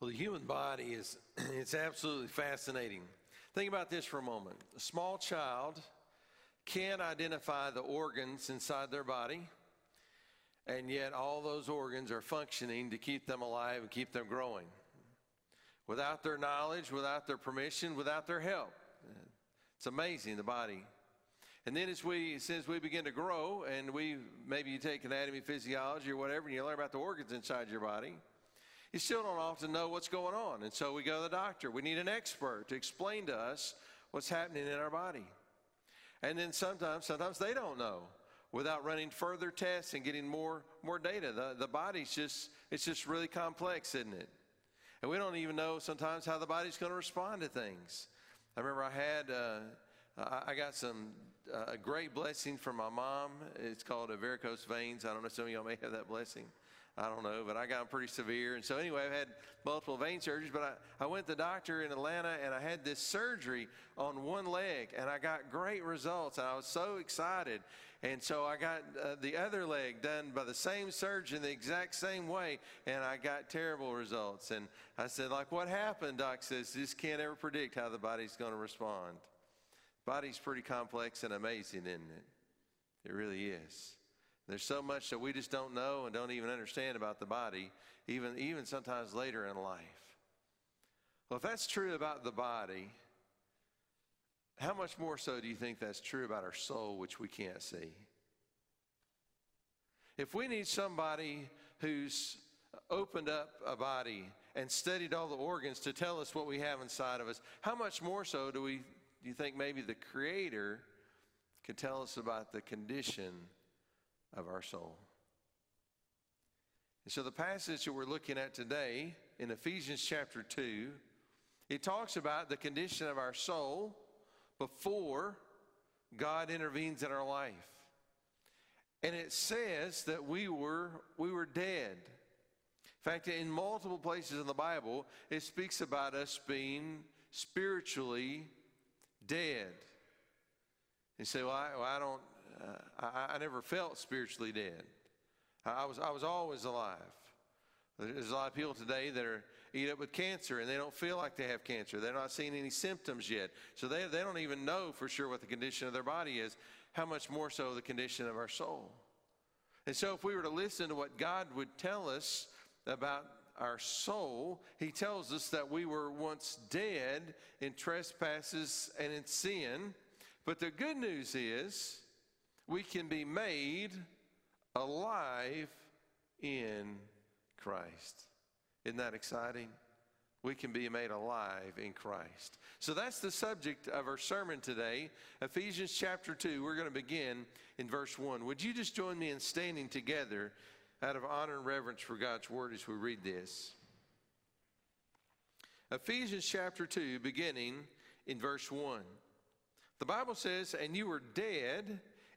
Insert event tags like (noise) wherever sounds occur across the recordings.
Well, the human body is (clears throat) it's absolutely fascinating. Think about this for a moment. A small child can identify the organs inside their body, and yet all those organs are functioning to keep them alive and keep them growing. Without their knowledge, without their permission, without their help. It's amazing, the body. And then as we, since we begin to grow, and we maybe you take anatomy, physiology, or whatever, and you learn about the organs inside your body, you still don't often know what's going on. And so we go to the doctor. We need an expert to explain to us what's happening in our body. And then sometimes, sometimes they don't know without running further tests and getting more, more data. The, the body's just, it's just really complex, isn't it? And we don't even know sometimes how the body's going to respond to things. I remember I had, uh, I got some, uh, a great blessing from my mom. It's called a varicose veins. I don't know, some of y'all may have that blessing. I don't know, but I got pretty severe. And so, anyway, I've had multiple vein surgeries, but I, I went to the doctor in Atlanta and I had this surgery on one leg and I got great results. And I was so excited. And so I got uh, the other leg done by the same surgeon the exact same way, and I got terrible results. And I said, like, what happened? Doc says, just can't ever predict how the body's going to respond. Body's pretty complex and amazing, isn't it? It really is. There's so much that we just don't know and don't even understand about the body, even, even sometimes later in life. Well, if that's true about the body, how much more so do you think that's true about our soul, which we can't see? If we need somebody who's opened up a body and studied all the organs to tell us what we have inside of us, how much more so do we do you think maybe the creator could tell us about the condition of our soul. And so the passage that we're looking at today in Ephesians chapter 2, it talks about the condition of our soul before God intervenes in our life. And it says that we were we were dead. In fact, in multiple places in the Bible, it speaks about us being spiritually dead. You say, well, I, well, I don't, uh, I, I, never felt spiritually dead. I, I, was, I was always alive. There's a lot of people today that are eat up with cancer and they don't feel like they have cancer. They're not seeing any symptoms yet. So they, they don't even know for sure what the condition of their body is, how much more so the condition of our soul. And so if we were to listen to what God would tell us about our soul, He tells us that we were once dead in trespasses and in sin. But the good news is we can be made alive in Christ. Isn't that exciting? We can be made alive in Christ. So that's the subject of our sermon today. Ephesians chapter 2. We're going to begin in verse 1. Would you just join me in standing together out of honor and reverence for God's word as we read this? Ephesians chapter 2, beginning in verse 1. The Bible says, And you were dead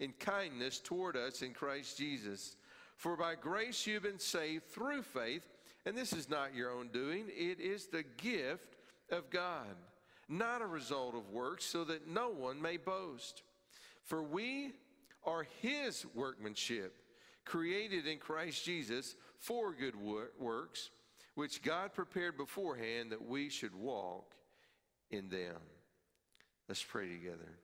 in kindness toward us in Christ Jesus. For by grace you've been saved through faith, and this is not your own doing, it is the gift of God, not a result of works, so that no one may boast. For we are his workmanship, created in Christ Jesus for good works, which God prepared beforehand that we should walk in them. Let's pray together.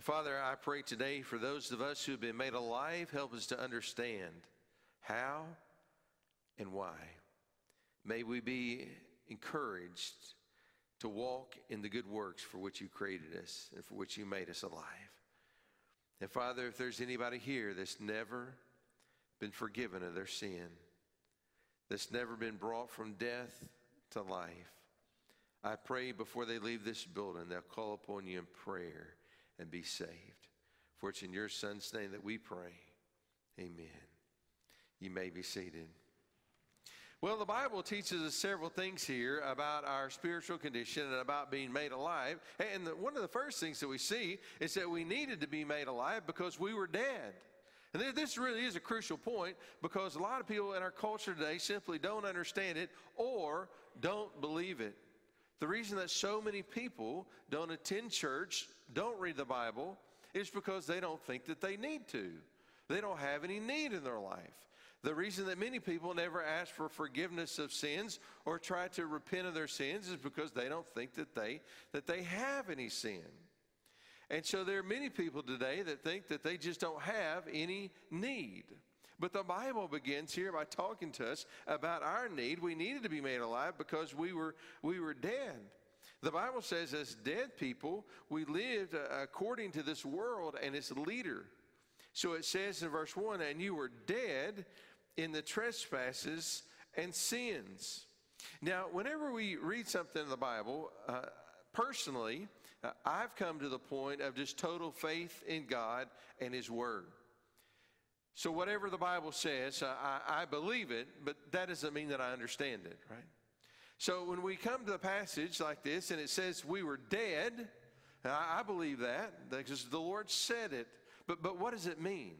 Father, I pray today for those of us who have been made alive, help us to understand how and why. May we be encouraged to walk in the good works for which you created us and for which you made us alive. And Father, if there's anybody here that's never been forgiven of their sin, that's never been brought from death to life, I pray before they leave this building, they'll call upon you in prayer and be saved. For it's in your Son's name that we pray. Amen. You may be seated. Well, the Bible teaches us several things here about our spiritual condition and about being made alive. And the, one of the first things that we see is that we needed to be made alive because we were dead. And this really is a crucial point because a lot of people in our culture today simply don't understand it or don't believe it. The reason that so many people don't attend church, don't read the Bible, is because they don't think that they need to. They don't have any need in their life. The reason that many people never ask for forgiveness of sins or try to repent of their sins is because they don't think that they that they have any sin. And so there are many people today that think that they just don't have any need. But the Bible begins here by talking to us about our need. We needed to be made alive because we were, we were dead. The Bible says, as dead people, we lived uh, according to this world and its leader. So it says in verse 1 and you were dead in the trespasses and sins. Now, whenever we read something in the Bible, uh, personally, uh, I've come to the point of just total faith in God and His Word. So, whatever the Bible says, I, I believe it, but that doesn't mean that I understand it, right? So, when we come to a passage like this and it says we were dead, I, I believe that because the Lord said it. But, but what does it mean?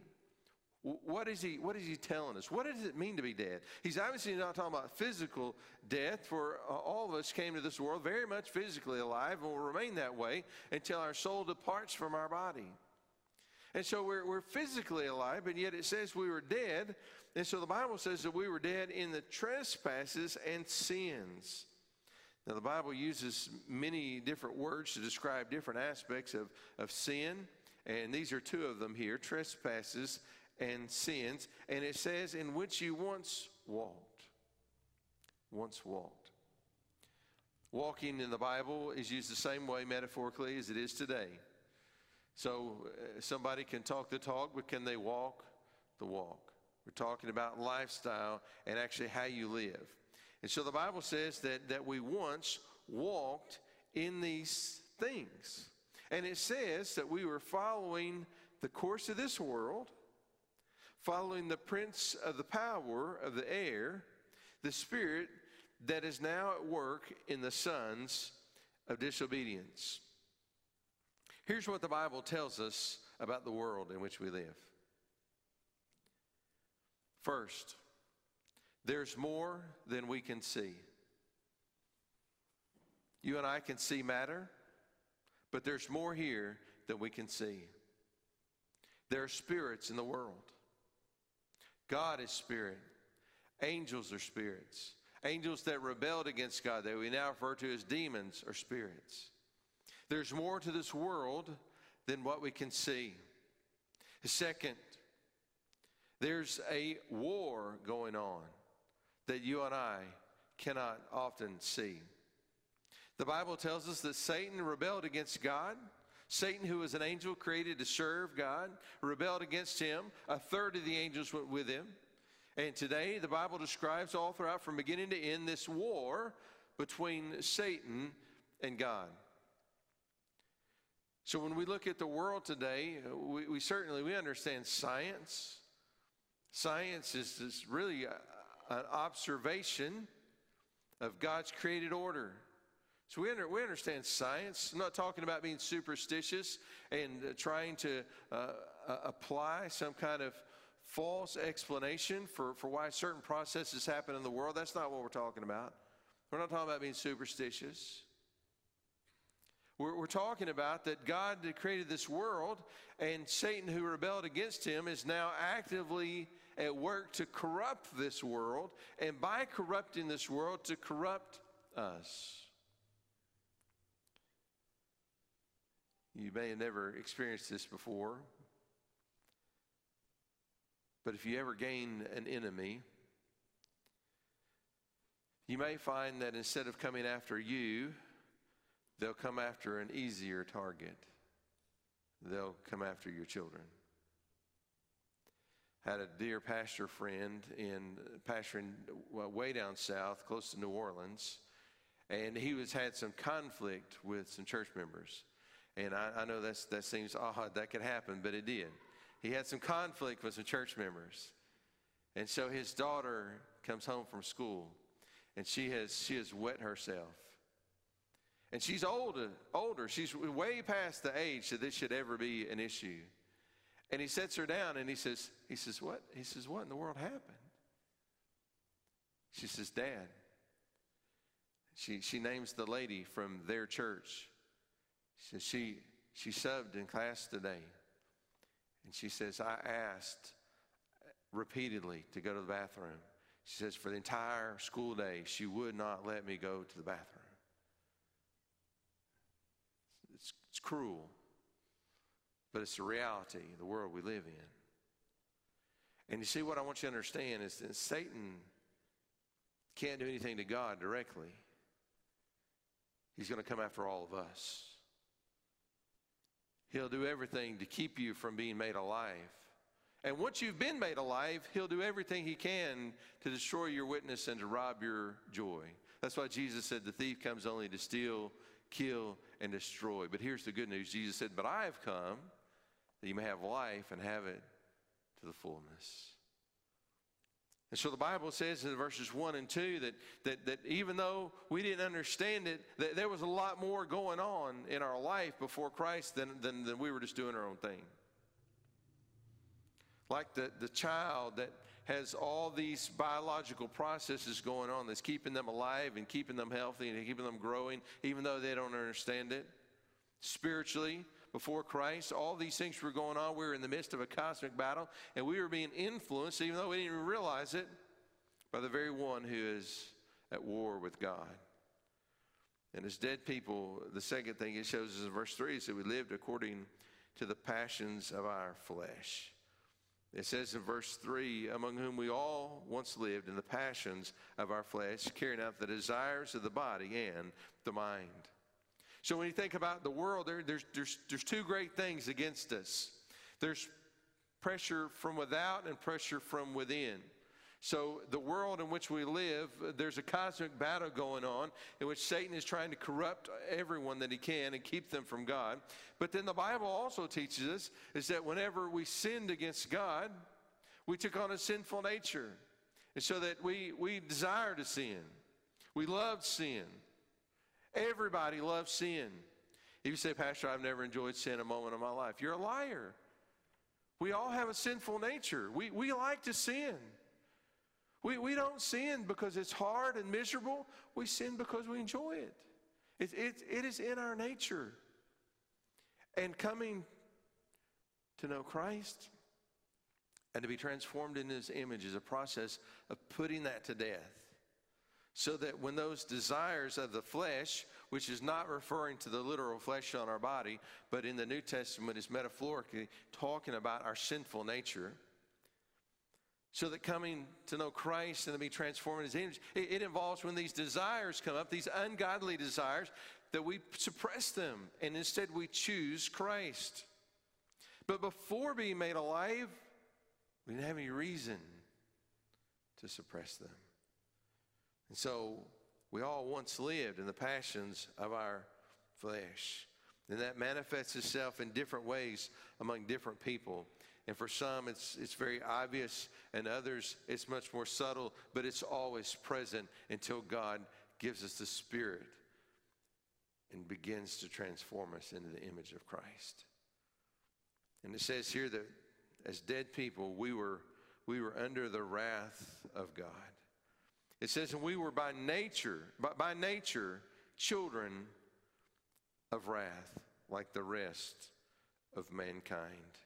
What is, he, what is he telling us? What does it mean to be dead? He's obviously not talking about physical death, for uh, all of us came to this world very much physically alive and will remain that way until our soul departs from our body. And so we're, we're physically alive, but yet it says we were dead. And so the Bible says that we were dead in the trespasses and sins. Now, the Bible uses many different words to describe different aspects of, of sin. And these are two of them here trespasses and sins. And it says, in which you once walked. Once walked. Walking in the Bible is used the same way metaphorically as it is today. So uh, somebody can talk the talk, but can they walk the walk? We're talking about lifestyle and actually how you live. And so the Bible says that, that we once walked in these things. And it says that we were following the course of this world following the prince of the power of the air, the spirit that is now at work in the sons of disobedience. Here's what the Bible tells us about the world in which we live. First, there's more than we can see. You and I can see matter, but there's more here than we can see. There are spirits in the world. God is spirit. Angels are spirits. Angels that rebelled against God, that we now refer to as demons, are spirits. There's more to this world than what we can see. Second, there's a war going on that you and I cannot often see. The Bible tells us that Satan rebelled against God Satan, who was an angel created to serve God, rebelled against him. A third of the angels went with him. And today, the Bible describes all throughout, from beginning to end, this war between Satan and God. So when we look at the world today, we, we certainly we understand science. Science is, is really a, an observation of God's created order. So we, under, we understand science. I'm not talking about being superstitious and uh, trying to uh, uh, apply some kind of false explanation for, for why certain processes happen in the world. That's not what we're talking about. We're not talking about being superstitious. We're, we're talking about that God created this world, and Satan, who rebelled against him, is now actively at work to corrupt this world, and by corrupting this world, to corrupt us. You may have never experienced this before. But if you ever gain an enemy, you may find that instead of coming after you, they'll come after an easier target. They'll come after your children. Had a dear pastor friend in pastoring way down south, close to New Orleans, and he was had some conflict with some church members. And I, I know that's, that seems odd that could happen, but it did. He had some conflict with some church members. And so his daughter comes home from school and she has, she has wet herself. And she's older, older. She's way past the age that this should ever be an issue. And he sets her down and he says, he says, what? He says, what in the world happened? She says, Dad. She, she names the lady from their church. She says, she, she subbed in class today. And she says, I asked repeatedly to go to the bathroom. She says, for the entire school day, she would not let me go to the bathroom. It's, it's cruel, but it's the reality of the world we live in. And you see, what I want you to understand is that Satan can't do anything to God directly, he's going to come after all of us. He'll do everything to keep you from being made alive. And once you've been made alive, he'll do everything he can to destroy your witness and to rob your joy. That's why Jesus said the thief comes only to steal, kill, and destroy. But here's the good news Jesus said, But I have come that you may have life and have it to the fullness. And so the Bible says in verses 1 and 2 that, that, that even though we didn't understand it, that there was a lot more going on in our life before Christ than, than, than we were just doing our own thing. Like the, the child that has all these biological processes going on that's keeping them alive and keeping them healthy and keeping them growing, even though they don't understand it. Spiritually, before Christ. All these things were going on. We were in the midst of a cosmic battle, and we were being influenced, even though we didn't even realize it, by the very one who is at war with God. And as dead people, the second thing it shows us in verse 3 is that we lived according to the passions of our flesh. It says in verse 3 among whom we all once lived in the passions of our flesh, carrying out the desires of the body and the mind. So when you think about the world, there, there's, there's, there's two great things against us there's pressure from without and pressure from within. So, the world in which we live, there's a cosmic battle going on in which Satan is trying to corrupt everyone that he can and keep them from God. But then the Bible also teaches us is that whenever we sinned against God, we took on a sinful nature. And so that we, we desire to sin, we love sin. Everybody loves sin. If you say, Pastor, I've never enjoyed sin a moment of my life, you're a liar. We all have a sinful nature. We, we like to sin. We, we don't sin because it's hard and miserable. We sin because we enjoy it. It, it, it is in our nature. And coming to know Christ and to be transformed in His image is a process of putting that to death so that when those desires of the flesh, which is not referring to the literal flesh on our body, but in the New Testament is metaphorically talking about our sinful nature, so that coming to know Christ and to be transformed in His image, it, it involves when these desires come up, these ungodly desires, that we suppress them and instead we choose Christ. But before being made alive, we didn't have any reason to suppress them. And so we all once lived in the passions of our flesh. And that manifests itself in different ways among different people. And for some, it's, it's very obvious, and others, it's much more subtle, but it's always present until God gives us the Spirit and begins to transform us into the image of Christ. And it says here that as dead people, we were, we were under the wrath of God. It says, and we were by nature, by, by nature, children of wrath, like the rest of mankind.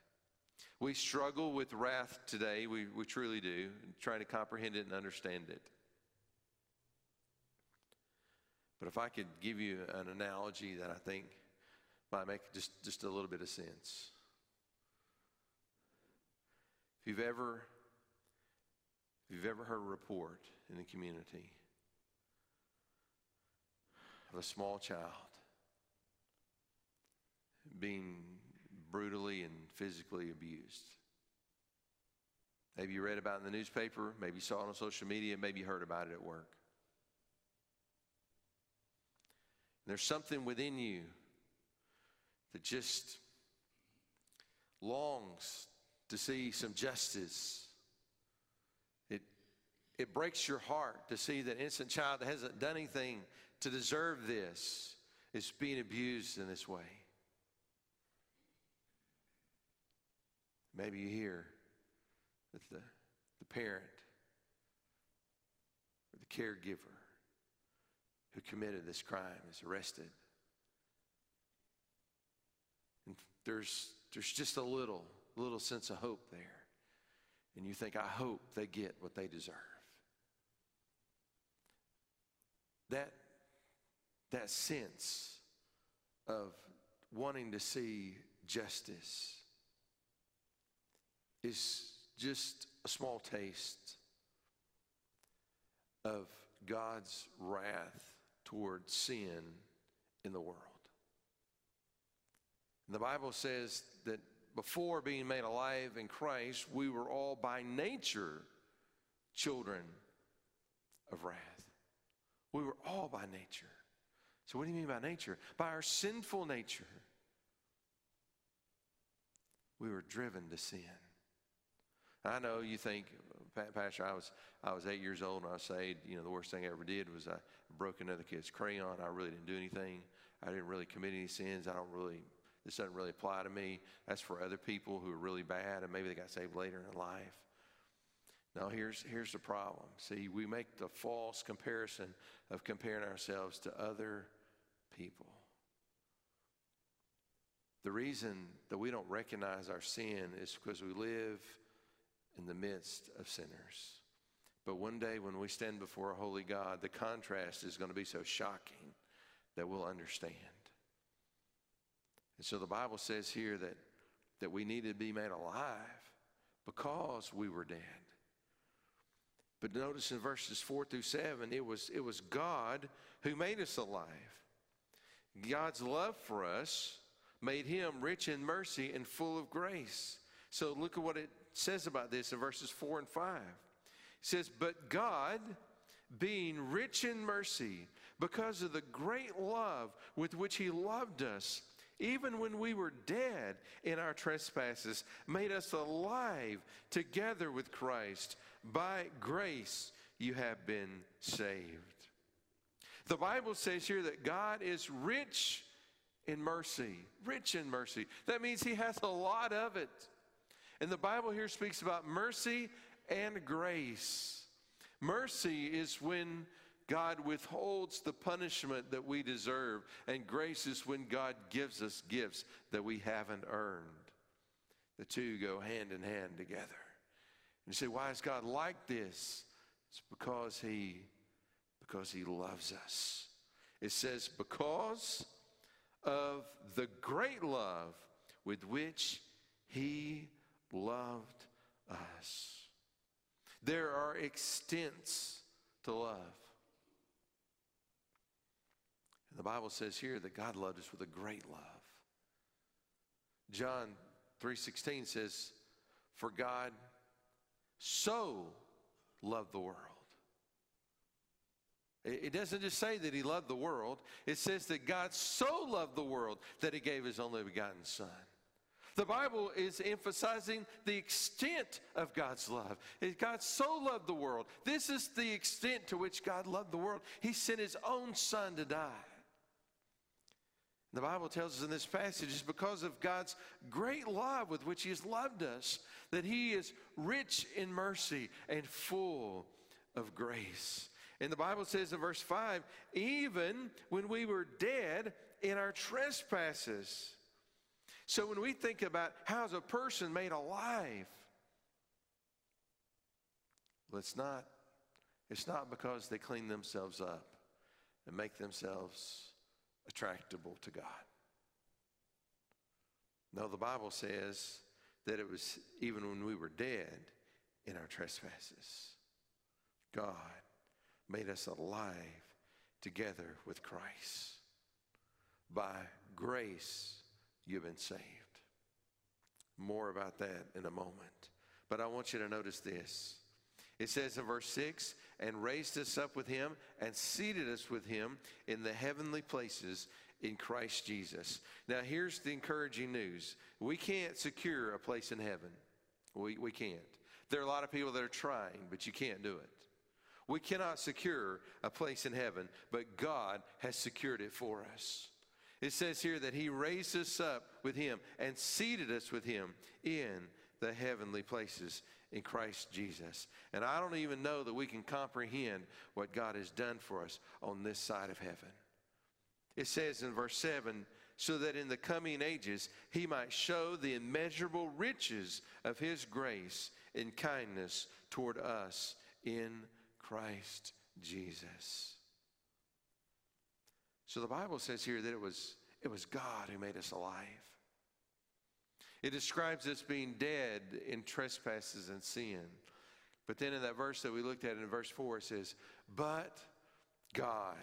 We struggle with wrath today, we, we truly do, trying to comprehend it and understand it. But if I could give you an analogy that I think might make just, just a little bit of sense. If you've ever if you've ever heard a report in the community of a small child being brutally and physically abused. Maybe you read about it in the newspaper, maybe you saw it on social media, maybe you heard about it at work. There's something within you that just longs to see some justice. It, it breaks your heart to see that innocent child that hasn't done anything to deserve this is being abused in this way. Maybe you hear that the, the parent or the caregiver who committed this crime is arrested. And there's, there's just a little, little sense of hope there. And you think, I hope they get what they deserve. That, that sense of wanting to see justice is just a small taste of God's wrath toward sin in the world. And the Bible says that before being made alive in Christ, we were all by nature children of wrath. We were all by nature. So, what do you mean by nature? By our sinful nature, we were driven to sin. I know you think, Pastor, I was I was eight years old and I saved. You know, the worst thing I ever did was I broke another kid's crayon. I really didn't do anything. I didn't really commit any sins. I don't really. This doesn't really apply to me. That's for other people who are really bad and maybe they got saved later in life. Now, here's, here's the problem. See, we make the false comparison of comparing ourselves to other people. The reason that we don't recognize our sin is because we live in the midst of sinners. But one day when we stand before a holy God, the contrast is going to be so shocking that we'll understand. And so the Bible says here that, that we need to be made alive because we were dead. But notice in verses 4 through 7, it was, it was God who made us alive. God's love for us made him rich in mercy and full of grace. So look at what it says about this in verses 4 and 5. It says, But God, being rich in mercy, because of the great love with which He loved us, even when we were dead in our trespasses, made us alive together with Christ. By grace you have been saved. The Bible says here that God is rich in mercy, rich in mercy. That means He has a lot of it. And the Bible here speaks about mercy and grace. Mercy is when God withholds the punishment that we deserve, and grace is when God gives us gifts that we haven't earned. The two go hand in hand together. And you say, why is God like this? It's because he because he loves us. It says, because of the great love with which he loved us. There are extents to love. And the Bible says here that God loved us with a great love. John 3:16 says, "For God so loved the world." It doesn't just say that he loved the world. It says that God so loved the world that he gave his only begotten son. The Bible is emphasizing the extent of God's love. God so loved the world. This is the extent to which God loved the world. He sent his own son to die. The Bible tells us in this passage it's because of God's great love with which He has loved us that He is rich in mercy and full of grace. And the Bible says in verse 5 even when we were dead in our trespasses, so when we think about how's a person made alive, it's not, it's not because they clean themselves up and make themselves attractable to God. No, the Bible says that it was even when we were dead in our trespasses, God made us alive together with Christ. By grace, you've been saved. More about that in a moment. But I want you to notice this. It says in verse 6 and raised us up with him and seated us with him in the heavenly places in Christ Jesus. Now, here's the encouraging news we can't secure a place in heaven. We, we can't. There are a lot of people that are trying, but you can't do it. We cannot secure a place in heaven, but God has secured it for us. It says here that He raised us up with Him and seated us with Him in the heavenly places in Christ Jesus. And I don't even know that we can comprehend what God has done for us on this side of heaven. It says in verse 7 so that in the coming ages he might show the immeasurable riches of his grace and kindness toward us in Christ Jesus. So the Bible says here that it was, it was God who made us alive. It describes us being dead in trespasses and sin. But then in that verse that we looked at in verse 4, it says, But God.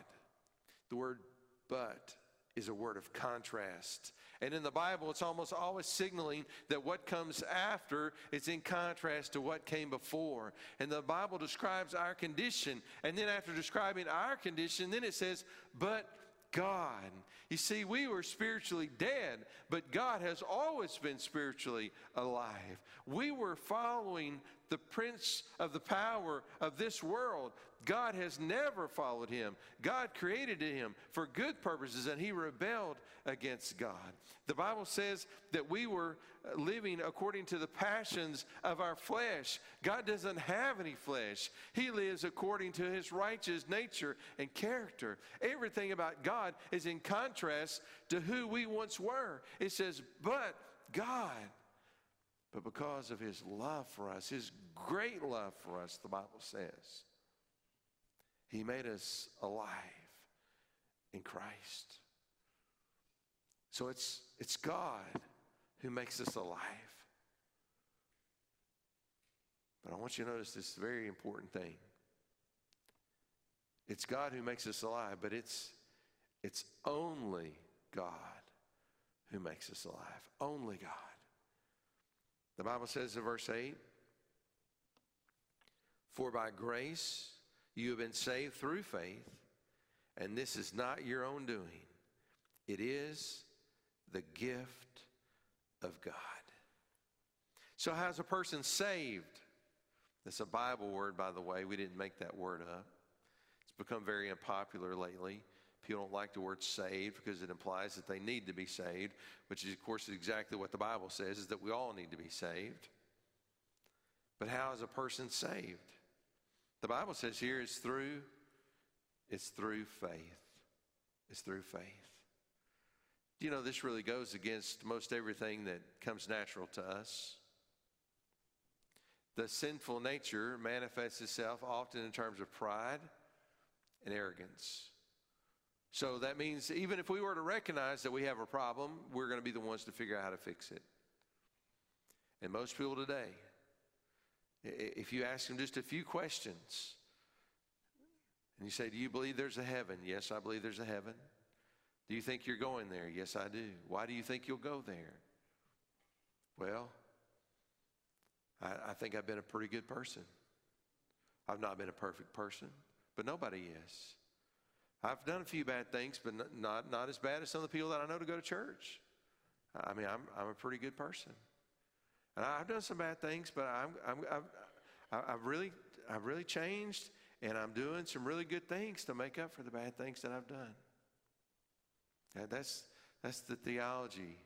The word but is a word of contrast. And in the Bible, it's almost always signaling that what comes after is in contrast to what came before. And the Bible describes our condition. And then after describing our condition, then it says, but God. You see, we were spiritually dead, but God has always been spiritually alive. We were following the prince of the power of this world. God has never followed him. God created him for good purposes, and he rebelled against God. The Bible says that we were uh, living according to the passions of our flesh. God doesn't have any flesh, He lives according to His righteous nature and character. Everything about God is in contrast to who we once were. It says, but God. But because of his love for us, his great love for us, the Bible says, he made us alive in Christ. So it's, it's God who makes us alive. But I want you to notice this very important thing. It's God who makes us alive, but it's, it's only God who makes us alive. Only God. The Bible says in verse 8 For by grace you have been saved through faith, and this is not your own doing, it is the gift of God. So, how's a person saved? That's a Bible word, by the way. We didn't make that word up. It's become very unpopular lately. People don't like the word saved because it implies that they need to be saved, which is, of course, exactly what the Bible says, is that we all need to be saved. But how is a person saved? The Bible says here it's through, it's through faith. It's through faith. Do You know, this really goes against most everything that comes natural to us. The sinful nature manifests itself often in terms of pride and arrogance. So that means even if we were to recognize that we have a problem, we're going to be the ones to figure out how to fix it. And most people today, if you ask them just a few questions, and you say, Do you believe there's a heaven? Yes, I believe there's a heaven. Do you think you're going there? Yes, I do. Why do you think you'll go there? Well, I, I think I've been a pretty good person. I've not been a perfect person, but nobody is. I've done a few bad things, but not, not as bad as some of the people that I know to go to church. I mean, I'm, I'm a pretty good person. And I've done some bad things, but I'm, I'm, I've, I've, really, I've really changed, and I'm doing some really good things to make up for the bad things that I've done. And that's, that's the theology,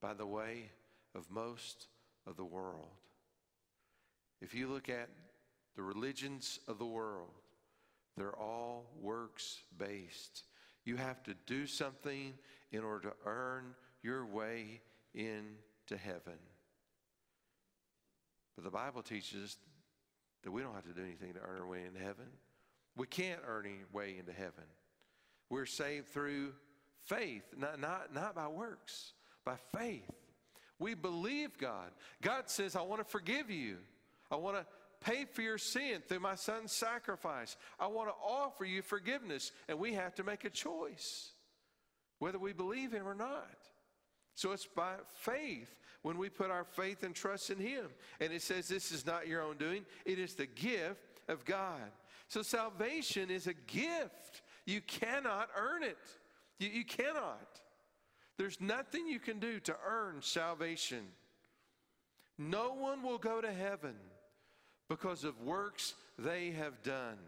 by the way, of most of the world. If you look at the religions of the world, they're all works based. You have to do something in order to earn your way into heaven. But the Bible teaches that we don't have to do anything to earn our way into heaven. We can't earn our way into heaven. We're saved through faith, not, not, not by works, by faith. We believe God. God says, I want to forgive you. I want to pay for your sin through my son's sacrifice. I want to offer you forgiveness. And we have to make a choice whether we believe him or not. So it's by faith when we put our faith and trust in Him. And it says this is not your own doing, it is the gift of God. So salvation is a gift. You cannot earn it. You, you cannot. There's nothing you can do to earn salvation. No one will go to heaven because of works they have done.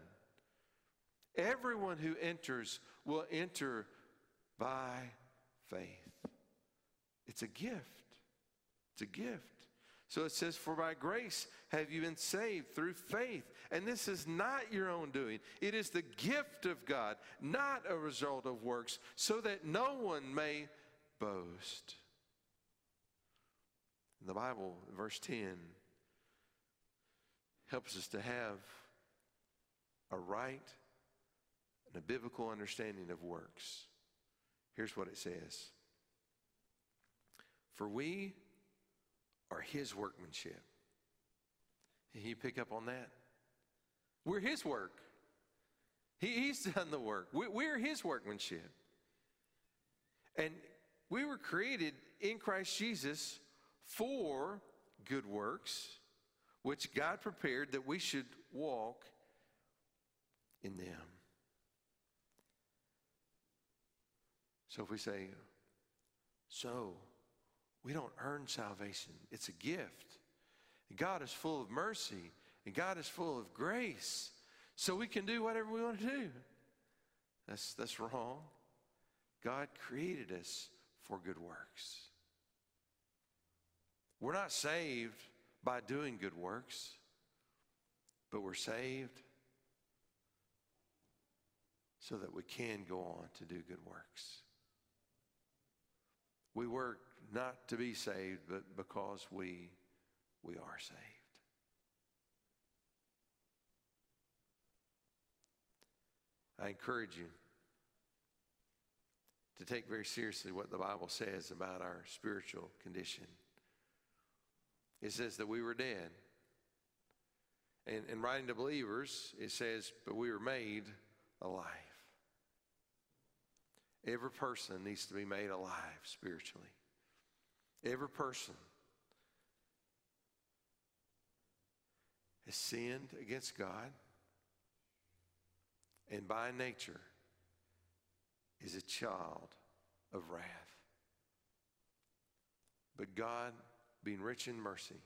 Everyone who enters will enter by faith. It's a gift. It's a gift. So it says, For by grace have you been saved through faith. And this is not your own doing, it is the gift of God, not a result of works, so that no one may boast. In the Bible, verse 10 helps us to have a right and a biblical understanding of works. Here's what it says For we are his workmanship. You pick up on that? We're his work. He, he's done the work. We, we're his workmanship. And we were created in Christ Jesus for good works, which God prepared that we should walk in them. So if we say, so we don't earn salvation, it's a gift. God is full of mercy and God is full of grace. So we can do whatever we want to do. That's, that's wrong. God created us for good works. We're not saved by doing good works, but we're saved so that we can go on to do good works. We work not to be saved, but because we, we are saved. I encourage you to take very seriously what the Bible says about our spiritual condition. It says that we were dead. And in writing to believers, it says, but we were made alive. Every person needs to be made alive spiritually. Every person has sinned against God and by nature is a child of wrath. But God, being rich in mercy,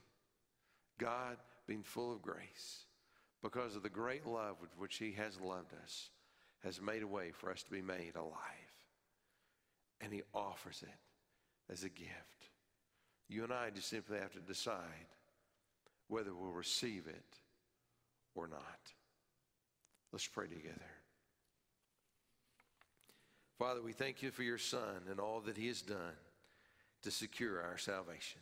God being full of grace, because of the great love with which He has loved us, has made a way for us to be made alive. And He offers it as a gift. You and I just simply have to decide whether we'll receive it or not. Let's pray together. Father, we thank you for your Son and all that he has done to secure our salvation.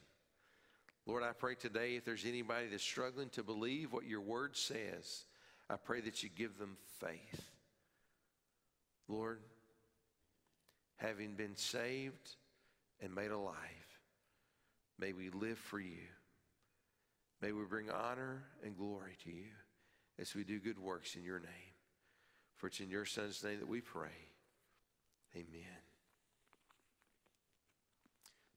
Lord, I pray today if there's anybody that's struggling to believe what your word says, I pray that you give them faith. Lord, having been saved and made alive, may we live for you. May we bring honor and glory to you as we do good works in your name. For it's in your Son's name that we pray. Amen.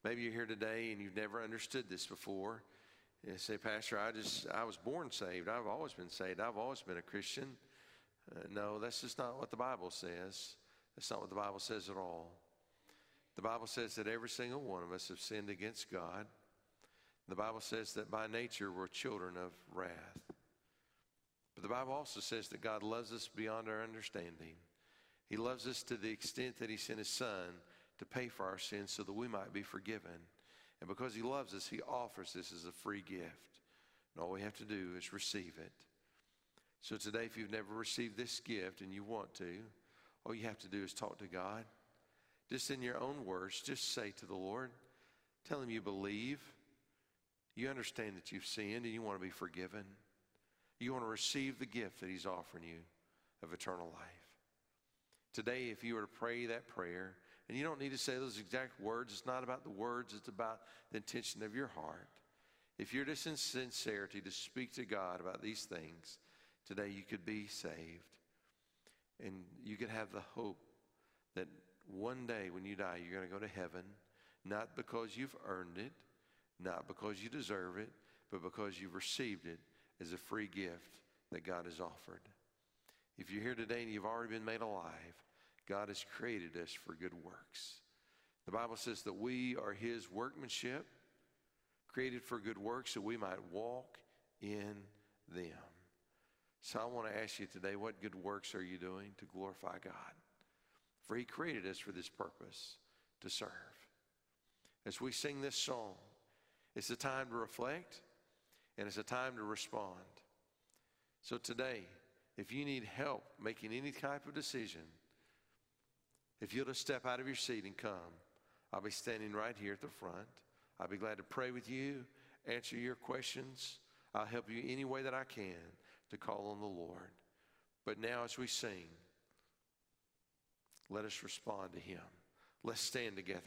Maybe you're here today and you've never understood this before. You say, Pastor, I just, I was born saved. I've always been saved. I've always been a Christian. Uh, no, that's just not what the Bible says. That's not what the Bible says at all. The Bible says that every single one of us have sinned against God. The Bible says that by nature we're children of wrath. But the Bible also says that God loves us beyond our understanding. He loves us to the extent that He sent His Son to pay for our sins so that we might be forgiven. And because He loves us, He offers this as a free gift. And all we have to do is receive it. So today, if you've never received this gift and you want to, all you have to do is talk to God. Just in your own words, just say to the Lord, tell Him you believe, you understand that you've sinned and you want to be forgiven. You want to receive the gift that He's offering you of eternal life. Today, if you were to pray that prayer, and you don't need to say those exact words, it's not about the words, it's about the intention of your heart. If you're just in sincerity to speak to God about these things, today you could be saved. And you could have the hope that one day when you die, you're going to go to heaven. not because you've earned it, not because you deserve it, but because you've received it as a free gift that God has offered. If you're here today and you've already been made alive, God has created us for good works. The Bible says that we are His workmanship, created for good works, so we might walk in them. So I want to ask you today what good works are you doing to glorify God? For He created us for this purpose to serve. As we sing this song, it's a time to reflect and it's a time to respond. So today, if you need help making any type of decision, if you'll just step out of your seat and come, I'll be standing right here at the front. I'll be glad to pray with you, answer your questions. I'll help you any way that I can to call on the Lord. But now, as we sing, let us respond to Him. Let's stand together.